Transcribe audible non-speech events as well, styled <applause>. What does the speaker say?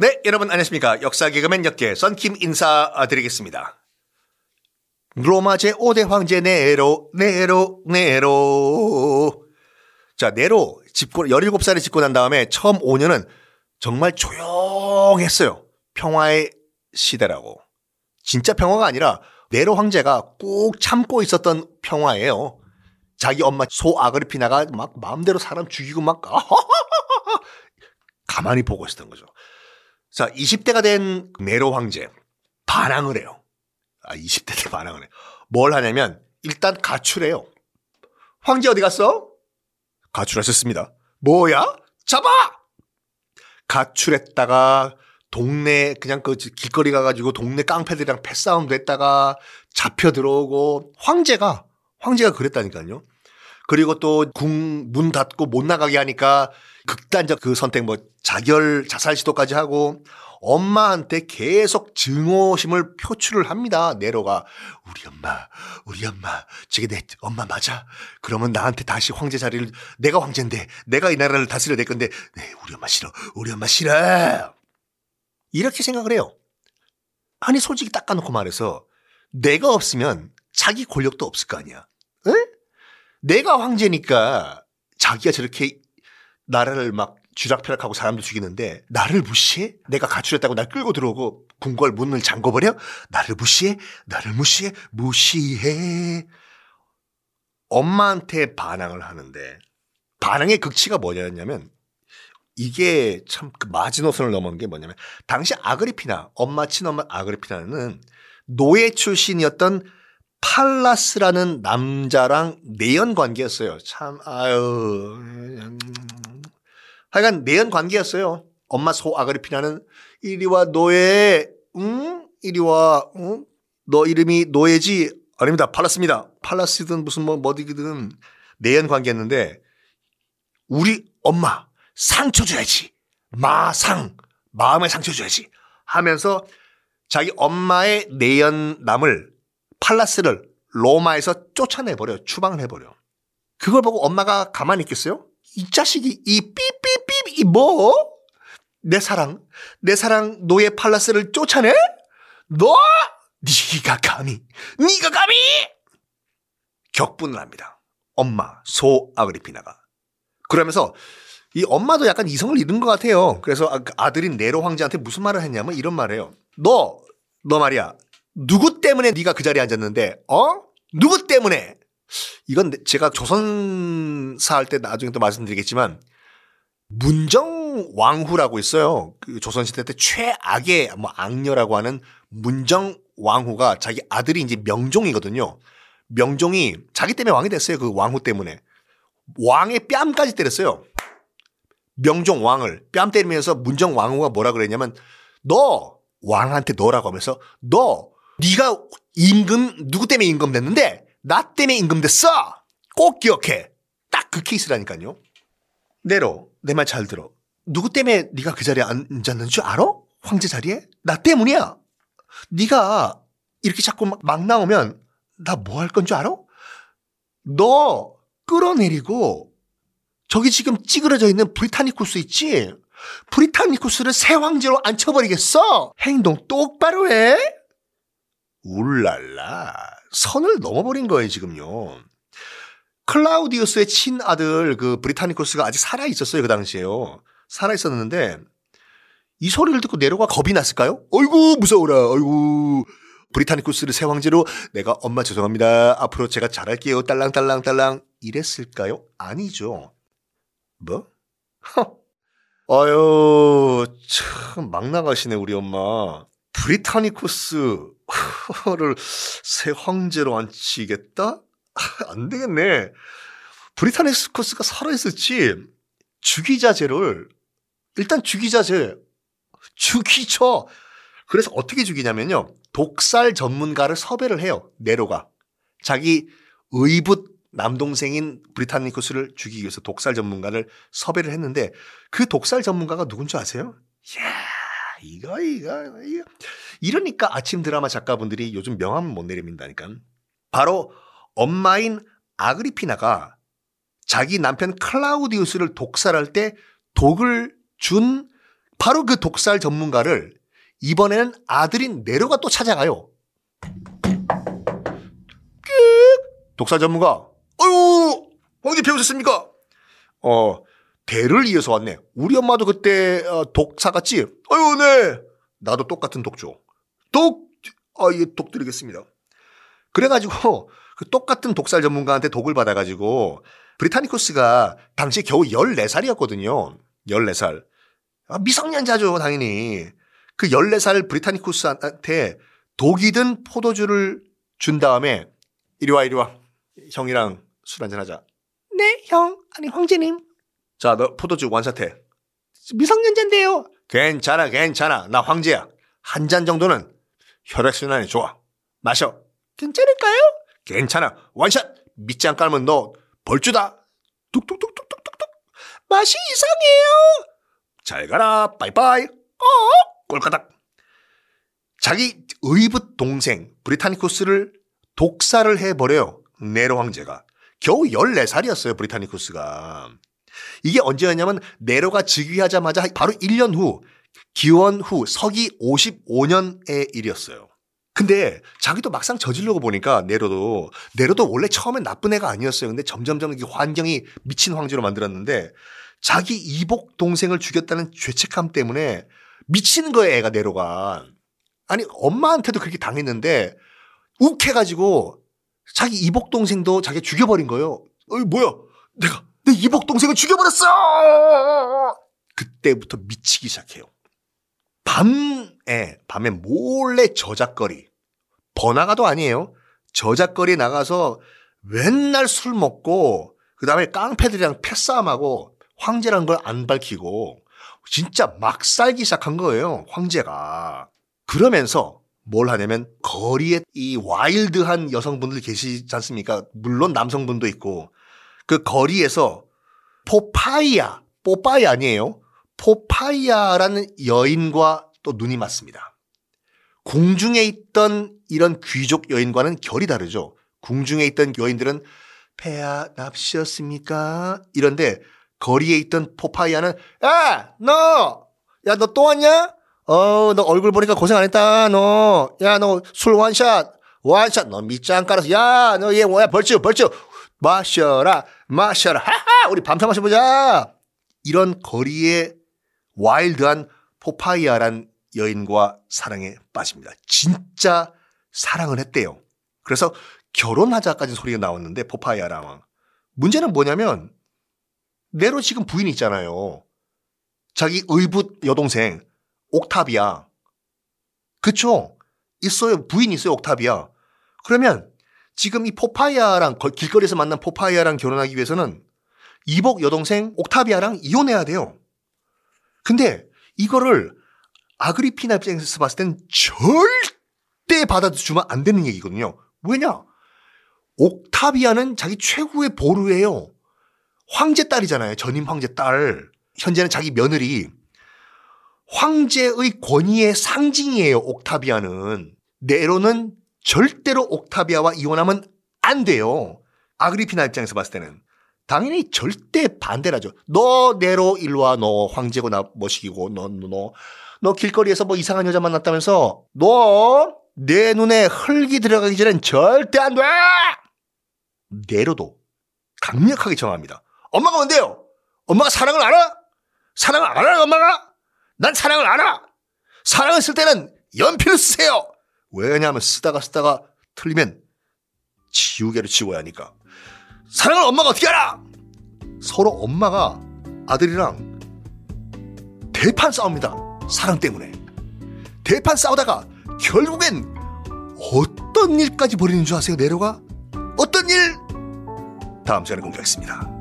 네, 여러분 안녕하십니까. 역사 개그맨 역계 썬킴 인사드리겠습니다. 로마제 5대 황제 네로, 네로, 네로. 자, 네로 집고, 17살에 집고 난 다음에 처음 5년은 정말 조용했어요. 평화의 시대라고. 진짜 평화가 아니라 네로 황제가 꾹 참고 있었던 평화예요. 자기 엄마 소 아그리피나가 막 마음대로 사람 죽이고 막 가만히 보고 있었던 거죠. 자, 20대가 된 네로 황제 반항을 해요. 아, 20대 때 반항을 해. 뭘 하냐면 일단 가출해요. 황제 어디 갔어? 가출하셨습니다. 뭐야? 잡아! 가출했다가 동네 그냥 그 길거리 가가지고 동네 깡패들이랑 패싸움도 했다가 잡혀 들어오고 황제가 황제가 그랬다니까요. 그리고 또 궁 문 닫고 못 나가게 하니까 극단적 그 선택 뭐 자결 자살 시도까지 하고 엄마한테 계속 증오심을 표출을 합니다. 네로가 우리 엄마, 우리 엄마, 저게 내 엄마 맞아? 그러면 나한테 다시 황제 자리를 내가 황제인데 내가 이 나라를 다스려야 될 건데 네, 우리 엄마 싫어, 우리 엄마 싫어. 이렇게 생각을 해요. 아니 솔직히 닦아놓고 말해서 내가 없으면 자기 권력도 없을 거 아니야. 에? 내가 황제니까 자기가 저렇게 나라를 막 쥐락펴락하고 사람도 죽이는데 나를 무시해? 내가 가출했다고 날 끌고 들어오고 궁궐 문을 잠궈버려? 나를 무시해? 나를 무시해? 무시해. 엄마한테 반항을 하는데 반항의 극치가 뭐냐면 이게 참 그 마지노선을 넘은 게 뭐냐면 당시 아그리피나 엄마 친엄마 아그리피나는 노예 출신이었던 팔라스라는 남자랑 내연 관계였어요. 참 아유 하여간 내연 관계였어요. 엄마 소 아그리피나는 이리 와 노예 응 이리 와 응? 너 이름이 노예지 아닙니다 팔라스입니다. 팔라스든 무슨 뭐 뭐디든 내연 관계였는데 우리 엄마 상처 줘야지 마상 마음에 상처 줘야지 하면서 자기 엄마의 내연남을 팔라스를 로마에서 쫓아내버려 추방을 해버려. 그걸 보고 엄마가 가만히 있겠어요? 이 자식이 이 삐삐삐 이 뭐? 내 사랑 내 사랑 노예 팔라스를 쫓아내? 너? 네가 감히 네가 감히 격분을 합니다. 엄마 소 아그리피나가 그러면서 이 엄마도 약간 이성을 잃은 것 같아요. 그래서 아, 그 아들인 네로 황제한테 무슨 말을 했냐면 이런 말이에요. 너, 너 말이야. 누구 때문에 네가 그 자리에 앉았는데, 어? 누구 때문에? 이건 제가 조선사 할 때 나중에 또 말씀드리겠지만 문정 왕후라고 있어요. 그 조선시대 때 최악의 뭐 악녀라고 하는 문정 왕후가 자기 아들이 이제 명종이거든요. 명종이 자기 때문에 왕이 됐어요. 그 왕후 때문에. 왕의 뺨까지 때렸어요. 명종 왕을 뺨 때리면서 문정 왕후가 뭐라 그랬냐면 너 왕한테 너라고 하면서 너 네가 임금 누구 때문에 임금 됐는데 나 때문에 임금 됐어. 꼭 기억해. 딱 그 케이스라니까요. 내로 내 말 잘 들어. 누구 때문에 네가 그 자리에 앉았는 줄 알아? 황제 자리에? 나 때문이야. 네가 이렇게 자꾸 막, 막 나오면 나 뭐 할 건 줄 알아? 너 끌어내리고 저기 지금 찌그러져 있는 브리타니쿠스 있지? 브리타니쿠스를 새 황제로 앉혀버리겠어? 행동 똑바로 해? 울랄라. 선을 넘어버린 거예요, 지금요. 클라우디우스의 친아들 그 브리타니쿠스가 아직 살아 있었어요, 그 당시에요. 살아 있었는데 이 소리를 듣고 네로가 겁이 났을까요? 어이구, 무서워라. 어이구. 브리타니쿠스를 새 황제로 내가 엄마 죄송합니다. 앞으로 제가 잘할게요. 딸랑딸랑딸랑. 이랬을까요? 아니죠. 뭐? 아유, 참, 막 나가시네, 우리 엄마. 브리타니쿠스 를 새 황제로 앉히겠다? <laughs> 안 되겠네. 브리타니쿠스가 살아있었지. 주기자제를, 일단 주기자제, 죽이죠. 그래서 어떻게 죽이냐면요. 독살 전문가를 섭외를 해요. 네로가. 자기 의붓 남동생인 브리타니쿠스를 죽이기 위해서 독살 전문가를 섭외를 했는데 그 독살 전문가가 누군지 아세요? 이야, 이거, 이거, 이거. 이러니까 아침 드라마 작가분들이 요즘 명함을 못 내립니다니까. 바로 엄마인 아그리피나가 자기 남편 클라우디우스를 독살할 때 독을 준 바로 그 독살 전문가를 이번에는 아들인 네로가 또 찾아가요. 독살 전문가. 어유 황제 배우셨습니까? 어, 대를 이어서 왔네. 우리 엄마도 그때 어, 독 사갔지? 아유, 네. 나도 똑같은 독죠. 독, 아, 예, 독 드리겠습니다. 그래가지고 그 똑같은 독살 전문가한테 독을 받아가지고 브리타니쿠스가 당시 겨우 14살이었거든요. 14살. 아, 미성년자죠, 당연히. 그 14살 브리타니쿠스한테 독이 든 포도주를 준 다음에 이리 와, 이리 와. 형이랑 술 한잔하자. 네, 형. 아니, 황제님. 자, 너 포도주 완샷해. 미성년자인데요. 괜찮아, 괜찮아. 나 황제야. 한 잔 정도는 혈액순환이 좋아. 마셔. 괜찮을까요? 괜찮아. 원샷. 밑장 깔면 너 벌주다. 뚝뚝뚝뚝뚝뚝뚝. 맛이 이상해요. 잘 가라. 빠이빠이. 어? 꼴까닥. 자기 의붓 동생 브리타니쿠스를 독사를 해버려요. 네로 황제가. 겨우 14살이었어요. 브리타니쿠스가. 이게 언제였냐면 네로가 즉위하자마자 바로 1년 후 기원 후 서기 55년의 일이었어요. 근데 자기도 막상 저질러고 보니까 네로도 네로도 원래 처음엔 나쁜 애가 아니었어요. 근데 점점점 이 환경이 미친 황제로 만들었는데 자기 이복 동생을 죽였다는 죄책감 때문에 미치는 거예요, 애가 네로가. 아니 엄마한테도 그렇게 당했는데 욱해가지고 자기 이복 동생도 자기 죽여버린 거예요. 어이 뭐야? 내가 내 이복 동생을 죽여버렸어. 그때부터 미치기 시작해요. 밤에 밤에 몰래 저작거리 번화가도 아니에요. 저작거리 나가서 맨날 술 먹고 그 다음에 깡패들이랑 패싸움하고 황제라는 걸안 밝히고 진짜 막 살기 시작한 거예요. 황제가. 그러면서 뭘 하냐면 거리에 이 와일드한 여성분들 계시지 않습니까? 물론 남성분도 있고 그 거리에서 포파이아, 뽀빠이 아니에요. 포파이아라는 여인과 또 눈이 맞습니다. 궁중에 있던 이런 귀족 여인과는 결이 다르죠. 궁중에 있던 여인들은 폐하 납시였습니까? 이런데 거리에 있던 포파이아는 야, 너! 야, 너 또 왔냐? 어, 너 얼굴 보니까 고생 안 했다, 너. 야, 너 술 원샷, 원샷. 너 밑장 깔아서, 야, 너 얘 뭐야, 벌주, 벌주. 마셔라, 마셔라. 하하! 우리 밤새 마셔보자. 이런 거리에 와일드한 포파이아란 여인과 사랑에 빠집니다. 진짜 사랑을 했대요. 그래서 결혼하자까지 소리가 나왔는데 포파이아랑 문제는 뭐냐면 네로 지금 부인 있잖아요. 자기 의붓 여동생 옥타비아. 그쵸? 있어요. 부인 있어요. 옥타비아. 그러면 지금 이 포파이아랑 길거리에서 만난 포파이아랑 결혼하기 위해서는 이복 여동생 옥타비아랑 이혼해야 돼요. 근데 이거를 아그리피나 입장에서 봤을 땐 절대 받아주면 안 되는 얘기거든요. 왜냐? 옥타비아는 자기 최후의 보루예요. 황제 딸이잖아요. 전임 황제 딸. 현재는 자기 며느리. 황제의 권위의 상징이에요. 옥타비아는. 네로는 절대로 옥타비아와 이혼하면 안 돼요. 아그리피나 입장에서 봤을 때는. 당연히 절대 반대라죠. 너 네로 일로 와. 너 황제고 나 머시기고 너 너, 너. 너 길거리에서 뭐 이상한 여자 만났다면서 너 내 눈에 흙이 들어가기 전엔 절대 안 돼. 네로도 강력하게 정합니다. 엄마가 뭔데요? 엄마가 사랑을 알아? 사랑을 알아, 엄마가? 난 사랑을 알아. 사랑을 쓸 때는 연필을 쓰세요. 왜냐하면 쓰다가 쓰다가 틀리면 지우개로 지워야 하니까. 사랑을 엄마가 어떻게 알아? 서로 엄마가 아들이랑 대판 싸웁니다. 사랑 때문에. 대판 싸우다가 결국엔 어떤 일까지 벌이는 줄 아세요, 내려가? 어떤 일? 다음 시간에 공개하겠습니다.